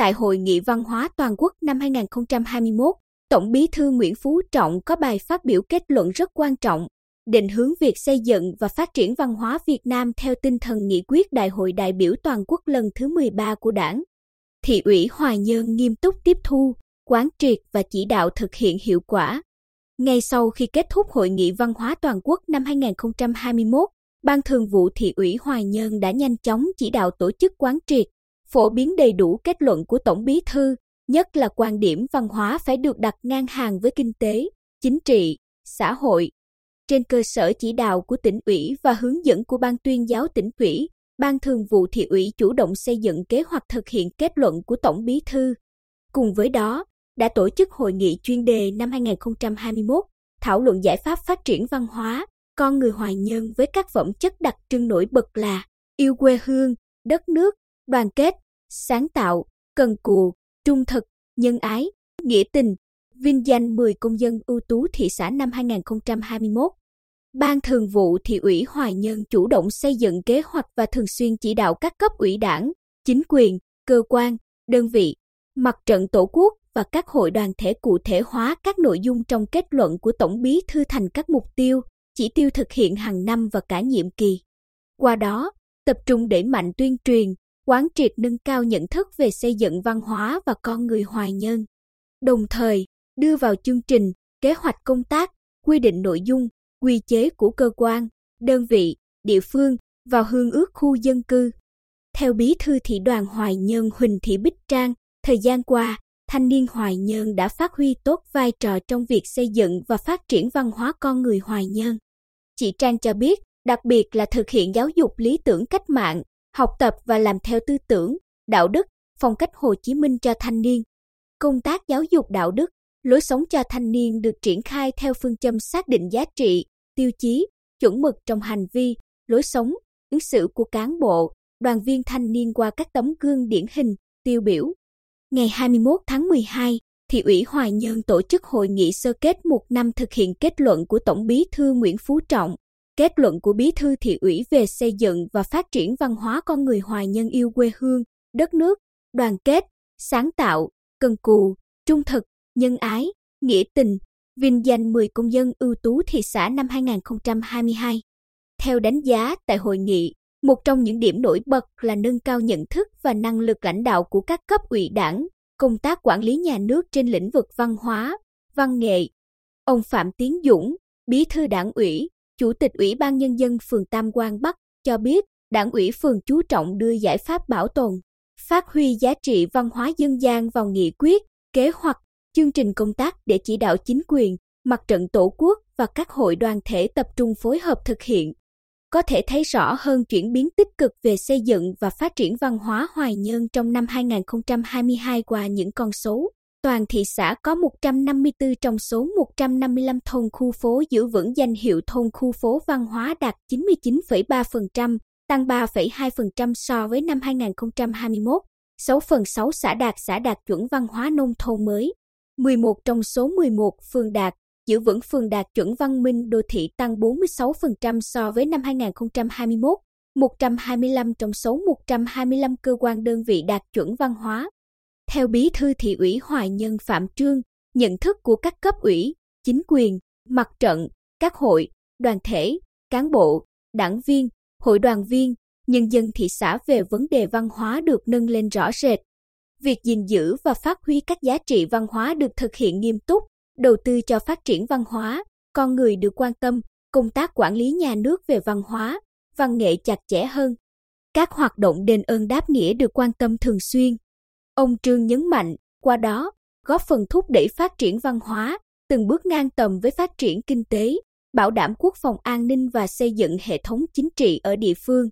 tại Hội nghị Văn hóa Toàn quốc năm 2021, Tổng bí thư Nguyễn Phú Trọng có bài phát biểu kết luận rất quan trọng, định hướng việc xây dựng và phát triển văn hóa Việt Nam theo tinh thần nghị quyết Đại hội đại biểu toàn quốc lần thứ 13 của Đảng. Thị ủy Hoài Nhơn nghiêm túc tiếp thu, quán triệt và chỉ đạo thực hiện hiệu quả. Ngay sau khi kết thúc Hội nghị Văn hóa Toàn quốc năm 2021, Ban Thường vụ Thị ủy Hoài Nhơn đã nhanh chóng chỉ đạo tổ chức quán triệt, phổ biến đầy đủ kết luận của Tổng bí thư, nhất là quan điểm văn hóa phải được đặt ngang hàng với kinh tế, chính trị, xã hội. Trên cơ sở chỉ đạo của tỉnh ủy và hướng dẫn của Ban tuyên giáo tỉnh ủy, Ban Thường vụ Thị ủy chủ động xây dựng kế hoạch thực hiện kết luận của Tổng bí thư. Cùng với đó, đã tổ chức hội nghị chuyên đề năm 2021, thảo luận giải pháp phát triển văn hóa, con người hoài nhân với các phẩm chất đặc trưng nổi bật là yêu quê hương, đất nước, đoàn kết, sáng tạo, cần cù, trung thực, nhân ái, nghĩa tình, vinh danh 10 công dân ưu tú thị xã năm 2021. Ban Thường vụ Thị ủy Hoài Nhân chủ động xây dựng kế hoạch và thường xuyên chỉ đạo các cấp ủy đảng, chính quyền, cơ quan, đơn vị, mặt trận tổ quốc và các hội đoàn thể cụ thể hóa các nội dung trong kết luận của Tổng bí thư thành các mục tiêu, chỉ tiêu thực hiện hàng năm và cả nhiệm kỳ. Qua đó, tập trung đẩy mạnh tuyên truyền, quán triệt nâng cao nhận thức về xây dựng văn hóa và con người hoài nhân. Đồng thời, đưa vào chương trình, kế hoạch công tác, quy định nội dung, quy chế của cơ quan, đơn vị, địa phương vào hương ước khu dân cư. Theo bí thư thị đoàn Hoài Nhân Huỳnh Thị Bích Trang, thời gian qua, thanh niên Hoài Nhân đã phát huy tốt vai trò trong việc xây dựng và phát triển văn hóa con người Hoài Nhân. Chị Trang cho biết, đặc biệt là thực hiện giáo dục lý tưởng cách mạng, học tập và làm theo tư tưởng, đạo đức, phong cách Hồ Chí Minh cho thanh niên. Công tác giáo dục đạo đức, lối sống cho thanh niên được triển khai theo phương châm xác định giá trị, tiêu chí, chuẩn mực trong hành vi, lối sống, ứng xử của cán bộ, đoàn viên thanh niên qua các tấm gương điển hình, tiêu biểu. Ngày 21 tháng 12, Thị ủy Hoài Nhơn tổ chức hội nghị sơ kết một năm thực hiện kết luận của Tổng bí thư Nguyễn Phú Trọng, kết luận của bí thư thị ủy về xây dựng và phát triển văn hóa con người Hoài Nhân yêu quê hương, đất nước, đoàn kết, sáng tạo, cần cù, trung thực, nhân ái, nghĩa tình, vinh danh 10 công dân ưu tú thị xã năm 2022. Theo đánh giá tại hội nghị, một trong những điểm nổi bật là nâng cao nhận thức và năng lực lãnh đạo của các cấp ủy đảng, công tác quản lý nhà nước trên lĩnh vực văn hóa, văn nghệ. Ông Phạm Tiến Dũng, Bí thư Đảng ủy, Chủ tịch Ủy ban Nhân dân phường Tam Quang Bắc cho biết, Đảng ủy phường chú trọng đưa giải pháp bảo tồn, phát huy giá trị văn hóa dân gian vào nghị quyết, kế hoạch, chương trình công tác để chỉ đạo chính quyền, mặt trận tổ quốc và các hội đoàn thể tập trung phối hợp thực hiện. Có thể thấy rõ hơn chuyển biến tích cực về xây dựng và phát triển văn hóa hoài nhân trong năm 2022 qua những con số. Toàn thị xã có 154 trong số 155 thôn khu phố giữ vững danh hiệu thôn khu phố văn hóa đạt 99,3%, tăng 3,2% so với năm 2021. 6 phần 6 xã đạt xã đạt chuẩn văn hóa nông thôn mới. 11 trong số 11 phường đạt, giữ vững phường đạt chuẩn văn minh đô thị tăng 46% so với năm 2021. 125 trong số 125 cơ quan đơn vị đạt chuẩn văn hóa. Theo bí thư thị ủy Hoài Nhân Phạm Trương, nhận thức của các cấp ủy, chính quyền, mặt trận, các hội, đoàn thể, cán bộ, đảng viên, hội đoàn viên, nhân dân thị xã về vấn đề văn hóa được nâng lên rõ rệt. Việc gìn giữ và phát huy các giá trị văn hóa được thực hiện nghiêm túc, đầu tư cho phát triển văn hóa, con người được quan tâm, công tác quản lý nhà nước về văn hóa, văn nghệ chặt chẽ hơn. Các hoạt động đền ơn đáp nghĩa được quan tâm thường xuyên. Ông Trương nhấn mạnh, qua đó, góp phần thúc đẩy phát triển văn hóa, từng bước ngang tầm với phát triển kinh tế, bảo đảm quốc phòng an ninh và xây dựng hệ thống chính trị ở địa phương.